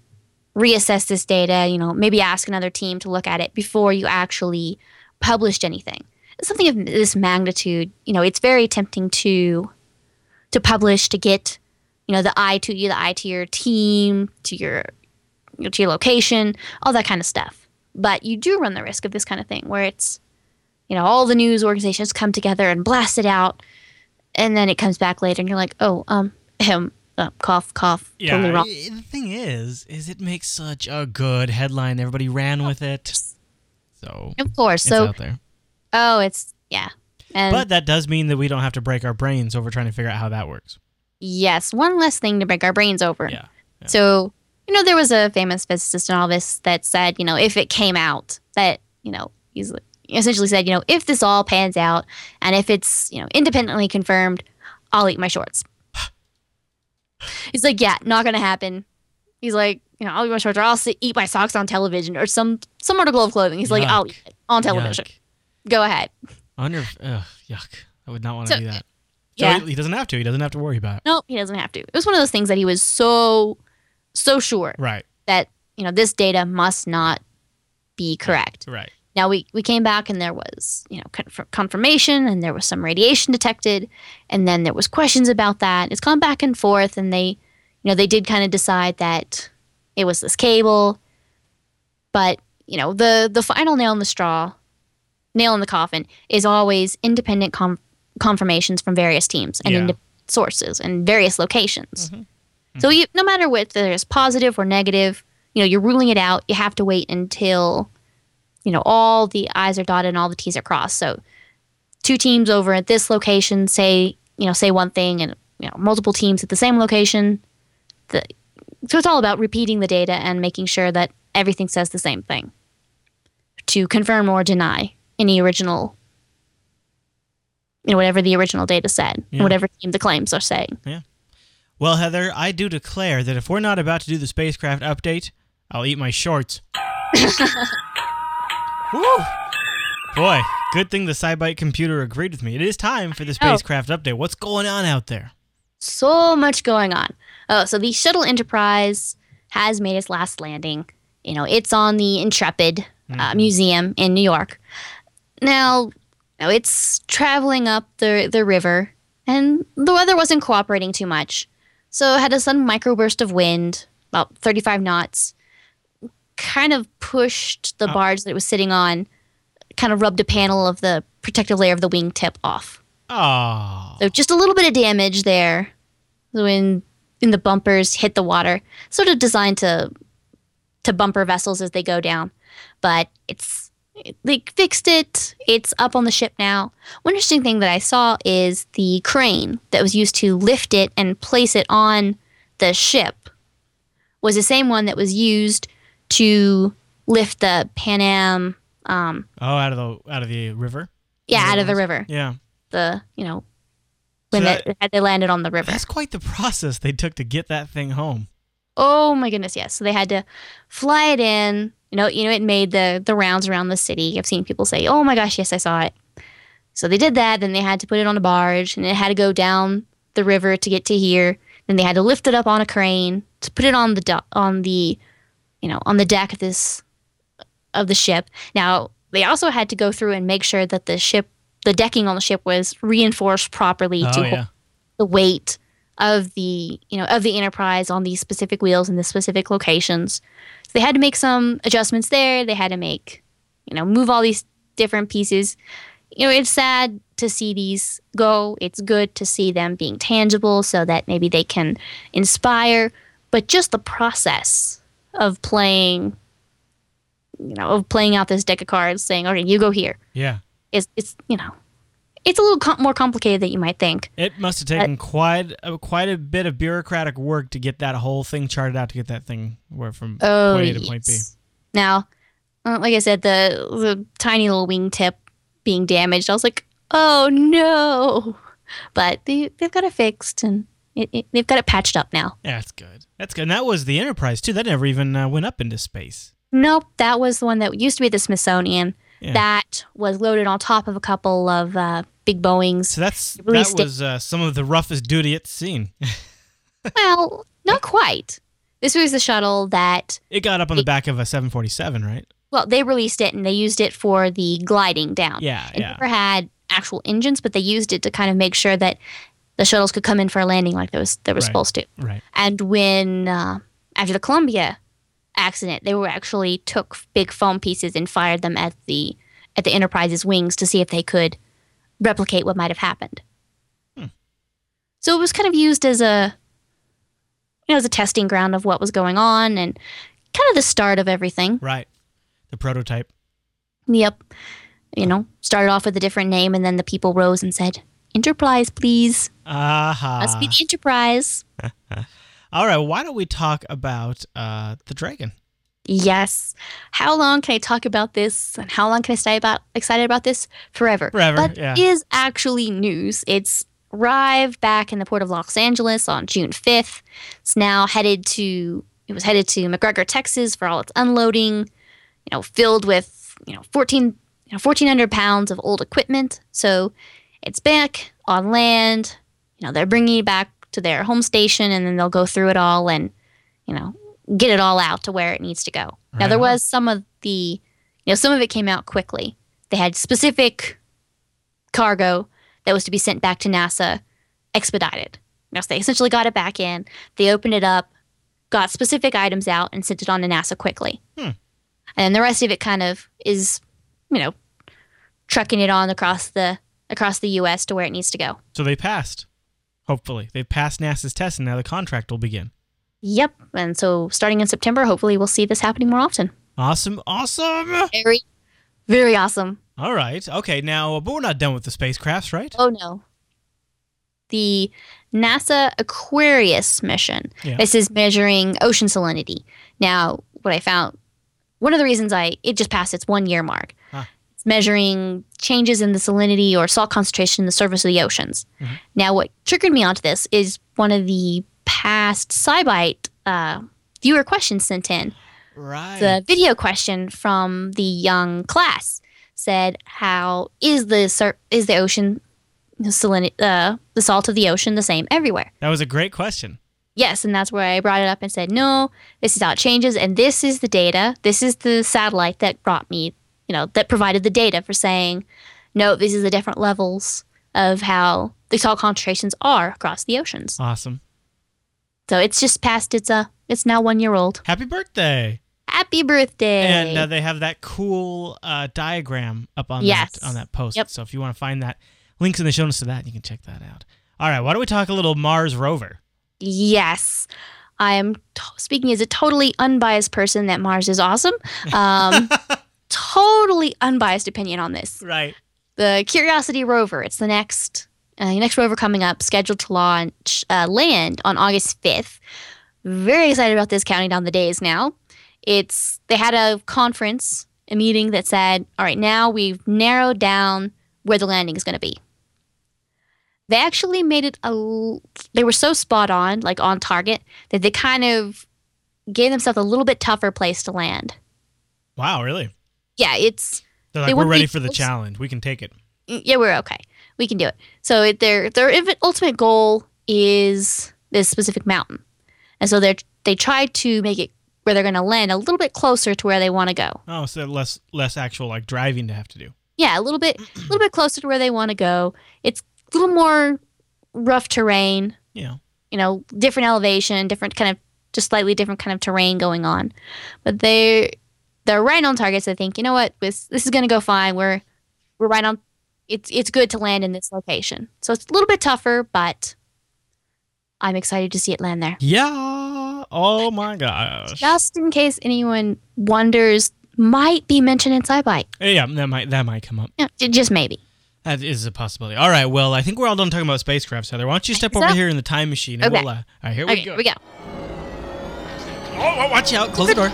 B: reassess this data, you know, maybe ask another team to look at it before you actually published anything. Something of this magnitude, you know, it's very tempting to to publish to get, you know, the eye to you, the eye to your team, to your to your location, all that kind of stuff. But you do run the risk of this kind of thing where it's, you know, all the news organizations come together and blast it out, and then it comes back later, and you're like, oh, um, him, uh, cough, cough,
A: Yeah.
B: totally wrong.
A: i- The thing is, is it makes such a good headline. Everybody ran with it. So
B: Of course.
A: it's
B: So,
A: out there.
B: oh, it's yeah, and
A: But that does mean that we don't have to break our brains over trying to figure out how that works.
B: yes, one less thing to break our brains over.
A: Yeah. yeah.
B: So, you know, there was a famous physicist in all this that said, you know, if it came out that, you know, he's essentially said, you know, if this all pans out and if it's, you know, independently confirmed, I'll eat my shorts. He's like, yeah, not going to happen. He's like, you know, I'll eat my shorts or I'll sit, eat my socks on television or some some article of clothing. He's like, I'll eat it on television.
A: Yuck.
B: Go ahead.
A: If, ugh, yuck. I would not want to
B: So,
A: do that. So
B: yeah.
A: he, he doesn't have to. He doesn't have to worry about it.
B: No, he doesn't have to. It was one of those things that he was so, so sure
A: Right.
B: that, you know, this data must not be correct.
A: Right.
B: Now we, we came back and there was you know conf- confirmation and there was some radiation detected and then there was questions about that. It's gone back and forth and they you know they did kind of decide that it was this cable, but you know the the final nail in the straw, nail in the coffin is always independent com- confirmations from various teams and
A: Yeah.
B: sources and various locations. Mm-hmm. So you, no matter whether there's positive or negative, you know you're ruling it out. You have to wait until you know all the i's are dotted and all the t's are crossed so two teams over at this location say you know say one thing and you know multiple teams at the same location the, so it's all about repeating the data and making sure that everything says the same thing to confirm or deny any original you know whatever the original data said
A: Yeah.
B: and whatever team the claims are saying Yeah.
A: Well, Heather, I do declare that if we're not about to do the spacecraft update, I'll eat my shorts. Woo! Boy, good thing the SciByte computer agreed with me. It is time for the spacecraft update. What's going on out there?
B: so much going on. Oh, so the shuttle Enterprise has made its last landing. You know, it's on the Intrepid uh, Museum in New York. Now, now it's traveling up the the river, and the weather wasn't cooperating too much. So it had a sudden microburst of wind, about 35 knots, kind of pushed the
A: Oh.
B: barge that it was sitting on, kind of rubbed a panel of the protective layer of the wingtip off.
A: Oh.
B: So just a little bit of damage there when when the bumpers hit the water. Sort of designed to to bumper vessels as they go down. But it's they fixed it. It's up on the ship now. One interesting thing that I saw is the crane that was used to lift it and place it on the ship was the same one that was used to lift the Pan Am um
A: Oh, out of the out of the river.
B: yeah, out of the river.
A: Yeah.
B: The you know when
A: So
B: they, had they landed on the river.
A: That's quite the process they took to get that thing home.
B: Oh my goodness, yes. So they had to fly it in. You know, you know, it made the the rounds around the city. I've seen people say, "Oh my gosh, yes, I saw it." So they did that. Then they had to put it on a barge, and it had to go down the river to get to here. Then they had to lift it up on a crane to put it on the do- on the, you know, on the deck of this of the ship. Now they also had to go through and make sure that the ship, the decking on the ship, was reinforced properly oh, to
A: Oh
B: hold
A: yeah.
B: the weight of the you know of the enterprise on these specific wheels in the specific locations. So they had to make some adjustments there. They had to make you know move all these different pieces. You know, it's sad to see these go. It's good to see them being tangible so that maybe they can inspire. But just the process of playing, you know, of playing out this deck of cards, saying, "Okay, you go here,"
A: Yeah.
B: is it's you know, it's a little com- more complicated than you might think.
A: It must have taken quite a, quite a bit of bureaucratic work to get that whole thing charted out to get that thing where from
B: Oh,
A: point A to point B.
B: Now, uh, like I said, the the tiny little wingtip being damaged, I was like, oh no. But they they've got it fixed and it, it, they've got it patched up now.
A: That's good. That's good. And that was the Enterprise too. That never even uh, went up into space.
B: Nope, that was the one that used to be the Smithsonian.
A: Yeah.
B: that was loaded on top of a couple of uh, big Boeings.
A: So that's that was uh, some of the roughest duty it's seen.
B: well, not quite. This was the shuttle that
A: It got up on the back of a 747, right?
B: well, they released it and they used it for the gliding down.
A: Yeah,
B: It
A: yeah.
B: never had actual engines, but they used it to kind of make sure that the shuttles could come in for a landing like they was they were
A: Right.
B: supposed to.
A: Right.
B: And when uh, after the Columbia accident, they were actually took big foam pieces and fired them at the at the Enterprise's wings to see if they could replicate what might have happened.
A: Hmm.
B: So it was kind of used as a you know as a testing ground of what was going on and kind of the start of everything.
A: Right. The prototype.
B: Yep. You know, started off with a different name, and then the people rose and said, Enterprise, please.
A: Aha.
B: Must be the Enterprise.
A: All right. Why don't we talk about uh, the dragon?
B: Yes. How long can I talk about this? And how long can I stay about excited about this? Forever.
A: Forever,
B: But
A: yeah.
B: it is actually news. It's arrived back in the port of Los Angeles on June 5th. It's now headed to it was headed to McGregor, Texas for all its unloading, you know, filled with, you know, 14 you know, 1400 pounds of old equipment. So it's back on land. You know, they're bringing it back to their home station and then they'll go through it all and, you know, get it all out to where it needs to go. now, there was some of the, you know, some of it came out quickly. They had specific cargo that was to be sent back to NASA expedited. Now, so they essentially got it back in. They opened it up, got specific items out, and sent it on to NASA quickly.
A: Hmm.
B: And then the rest of it kind of is, you know, trucking it on across the across the U.S. to where it needs to go.
A: So they passed. Hopefully, they've passed NASA's test, and now the contract will begin.
B: Yep. And so starting in September, hopefully we'll see this happening more often.
A: Awesome. Awesome.
B: Very, very awesome.
A: All right. Okay. Now, but we're not done with the spacecrafts, right?
B: Oh no. The NASA Aquarius mission.
A: Yeah.
B: This is measuring ocean salinity. Now, what I found, one of the reasons I it just passed its one year mark.
A: Huh.
B: It's measuring changes in the salinity or salt concentration in the surface of the oceans.
A: Mhm.
B: Now, what triggered me onto this is one of the past SciByte uh, viewer questions sent in.
A: Right.
B: The video question from the young class said, "How is the sur- is the ocean salinity, uh, the salt of the ocean the same everywhere?"
A: that was a great question.
B: Yes, and that's where I brought it up and said, "No, this is how it changes, and this is the data. This is the satellite that brought me, you know, that provided the data for saying, no, these are the different levels of how the salt concentrations are across the oceans."
A: Awesome.
B: So it's just past its uh, it's now one year old.
A: Happy birthday.
B: Happy birthday!
A: And uh, they have that cool uh, diagram up on
B: Yes.
A: that on that post.
B: Yep.
A: So if you want to find that, links in the show notes to that, you can check that out. All right. Why don't we talk a little Mars rover?
B: Yes. I am t- speaking as a totally unbiased person that Mars is awesome. Um, totally unbiased opinion on this.
A: Right.
B: The Curiosity rover, it's the next uh, next rover coming up, scheduled to launch uh, land on August 5th. Very excited about this, counting down the days now. It's they had a conference, a meeting that said, "All right, now we've narrowed down where the landing is going to be." They actually made it a. They were so spot on, like on target, that they kind of gave themselves a little bit tougher place to land.
A: Wow. Really?
B: Yeah, it's
A: They're
B: They
A: like, we're ready for the challenge. We can take it.
B: yeah, we're okay. We can do it. So it, their their ultimate goal is this specific mountain, and so they they try to make it where they're going to land a little bit closer to where they want to go.
A: Oh, so less less actual like driving to have to do.
B: Yeah, a little bit a little bit closer to where they want to go. It's a little more rough terrain.
A: Yeah.
B: You know, different elevation, different kind of just slightly different kind of terrain going on, but they they're right on target. So I think you know what this this is going to go fine. We're we're right on. It's it's good to land in this location. So it's a little bit tougher, but I'm excited to see it land there.
A: Yeah. Oh my gosh.
B: Just in case anyone wonders, might be mentioned in SciByte.
A: Yeah, that might that might come up.
B: Yeah, just maybe.
A: That is a possibility. All right. Well, I think we're all done talking about spacecrafts, Heather. Why don't you step
B: think
A: over
B: so.
A: here in the time machine and
B: Okay.
A: we'll. Uh, all right, here we
B: Okay,
A: go.
B: here we go.
A: Oh, oh, watch out! Close the door.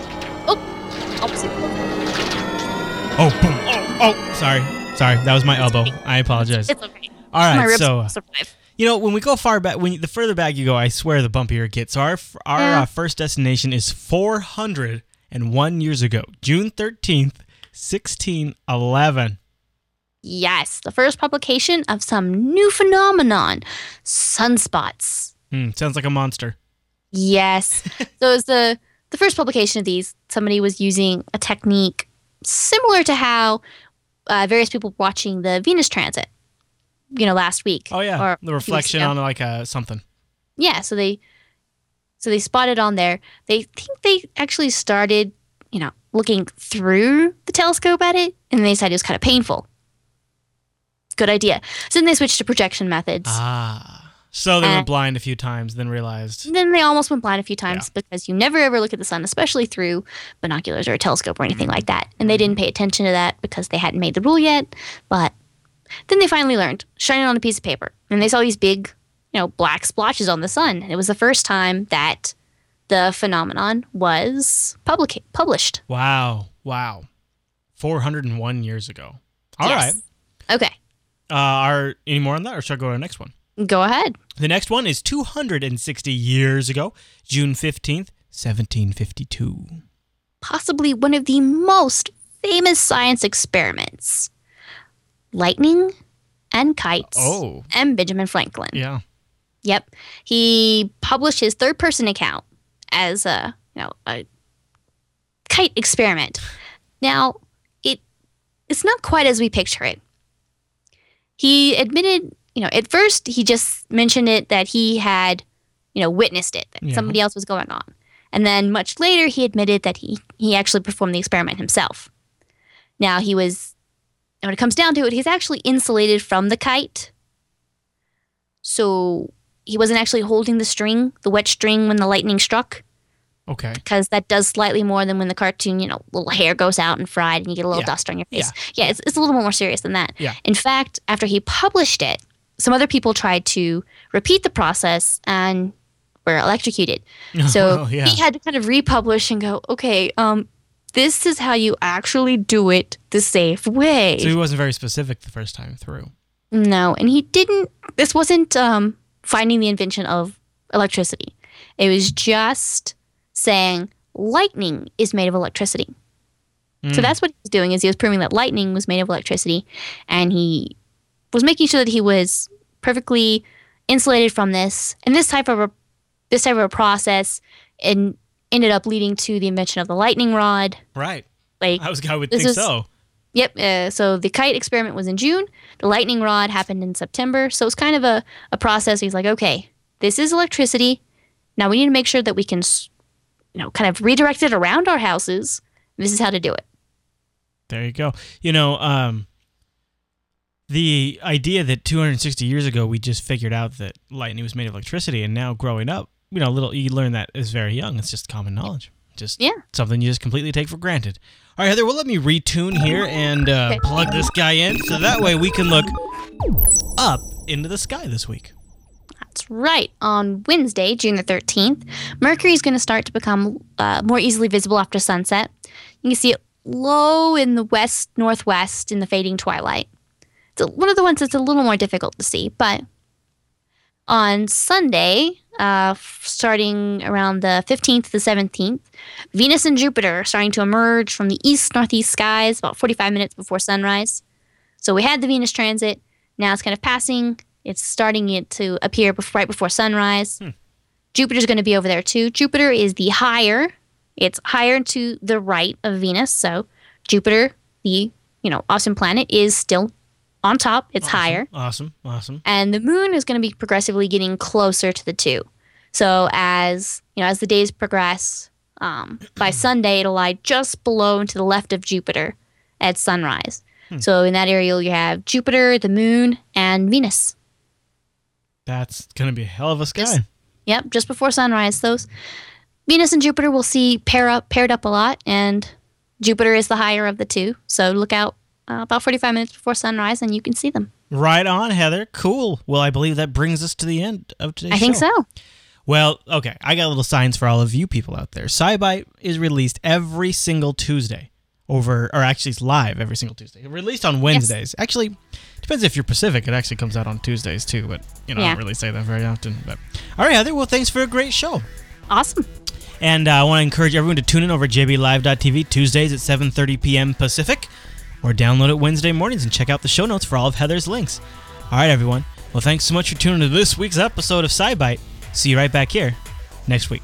B: Opposite.
A: Oh, boom! Oh, oh, sorry, sorry. That was my elbow. I apologize.
B: It's okay.
A: All
B: ribs
A: so uh,
B: survive.
A: you know when we go far back, when the further back you go, I swear the bumpier it gets. So our our
B: Yeah.
A: uh, first destination is 401 years ago, June 13th, 1611.
B: Yes, the first publication of some new phenomenon, sunspots.
A: Hmm, sounds like a monster.
B: Yes. so it was the the first publication of these. Somebody was using a technique similar to how uh, various people watching the Venus transit. You know, last week.
A: Oh yeah,
B: or
A: the reflection on like a something.
B: Yeah, so they so they spotted on there. They think they actually started, you know, looking through the telescope at it, and they decided it was kind of painful. Good idea. So then they switched to projection methods.
A: Ah. So they
B: Uh,
A: went blind a few times, then realized.
B: Then they almost went blind a few times because you never ever look at the sun, especially through binoculars or a telescope or anything like that. And they didn't pay attention to that because they hadn't made the rule yet. But then they finally learned, shining on a piece of paper. And they saw these big, you know, black splotches on the sun. And it was the first time that the phenomenon was public- published.
A: Wow. Wow. 401 years ago. All right.
B: Yes. Okay,
A: Uh, are any more on that, or should I go to the next one?
B: go ahead.
A: The next one is 260 years ago, June 15th, 1752.
B: Possibly one of the most famous science experiments lightning and kites
A: Oh,
B: and Benjamin Franklin.
A: yeah.
B: Yep. He published his third person account as a, you know, a kite experiment. Now, it it's not quite as we picture it. He admitted, you know, at first he just mentioned it that he had, you know, witnessed it, that
A: Yeah.
B: somebody else was going on. And then much later he admitted that he he actually performed the experiment himself. Now, he was when it comes down to it, he's actually insulated from the kite. So he wasn't actually holding the string, the wet string when the lightning struck,
A: Okay.
B: because that does slightly more than when the cartoon, you know, little hair goes out and fried and you get a little
A: Yeah.
B: dust on your face. Yeah, it's, it's a little more serious than that.
A: Yeah.
B: In fact, after he published it, some other people tried to repeat the process and were electrocuted. So
A: Oh, yeah.
B: he had to kind of republish and go, okay, um, this is how you actually do it the safe way.
A: So he wasn't very specific the first time through.
B: No, and he didn't. This wasn't um, finding the invention of electricity. It was just saying lightning is made of electricity. So
A: Mm.
B: that's what he was doing. Is he was proving that lightning was made of electricity, and he was making sure that he was perfectly insulated from this. And this type of a this type of a process, and ended up leading to the invention of the lightning rod.
A: Right.
B: Like
A: I was. I would think
B: is-
A: so.
B: Yep. Uh, so the kite experiment was in June. The lightning rod happened in September. So it's kind of a, a process. He's like, okay, this is electricity. Now we need to make sure that we can, you know, kind of redirect it around our houses. This is how to do it.
A: There you go. You know, um, the idea that 260 years ago we just figured out that lightning was made of electricity, and now growing up, you know, little you learn that is very young. It's just common knowledge. Just
B: Yeah.
A: something you just completely take for granted. All right, Heather. Well, let me retune here and uh, plug this guy in, so that way we can look up into the sky this week.
B: That's right. On Wednesday, June the 13th, Mercury is going to start to become uh, more easily visible after sunset. You can see it low in the west northwest in the fading twilight. It's one of the ones that's a little more difficult to see, but on Sunday, uh, starting around the 15th to the 17th, Venus and Jupiter are starting to emerge from the east northeast skies about 45 minutes before sunrise. So we had the Venus transit. Now it's kind of passing. It's starting it to appear bef- right before sunrise.
A: Hmm.
B: Jupiter's going to be over there too. Jupiter is the higher. It's higher to the right of Venus. So Jupiter, the you know awesome planet, is still on top. It's
A: Awesome,
B: higher,
A: Awesome. Awesome.
B: and the moon is going to be progressively getting closer to the two. So as you know, as the days progress, um, by Sunday it'll lie just below and to the left of Jupiter at sunrise.
A: Hmm.
B: So in that area you have Jupiter, the moon, and Venus.
A: That's gonna be a hell of a sky.
B: Just- Yep, just before sunrise. Those Venus and Jupiter will see pair up paired up a lot, and Jupiter is the higher of the two. So look out uh, about 45 minutes before sunrise, and you can see them.
A: Right on, Heather. Cool. Well, I believe that brings us to the end of today's
B: I think
A: show.
B: so.
A: Well, okay. I got a little science for all of you people out there. SciByte is released every single Tuesday. Over, or actually, it's live every single Tuesday. Released on Wednesdays. Actually, depends if you're Pacific. It actually comes out on Tuesdays too. But you know, I don't really say that very often. But all right, Heather. Well, thanks for a great show.
B: Awesome.
A: And uh, I want to encourage everyone to tune in over jblive.tv Tuesdays at 7:30 p.m. Pacific, or download it Wednesday mornings and check out the show notes for all of Heather's links. All right, everyone. Well, thanks so much for tuning in to this week's episode of SciByte. See you right back here next week.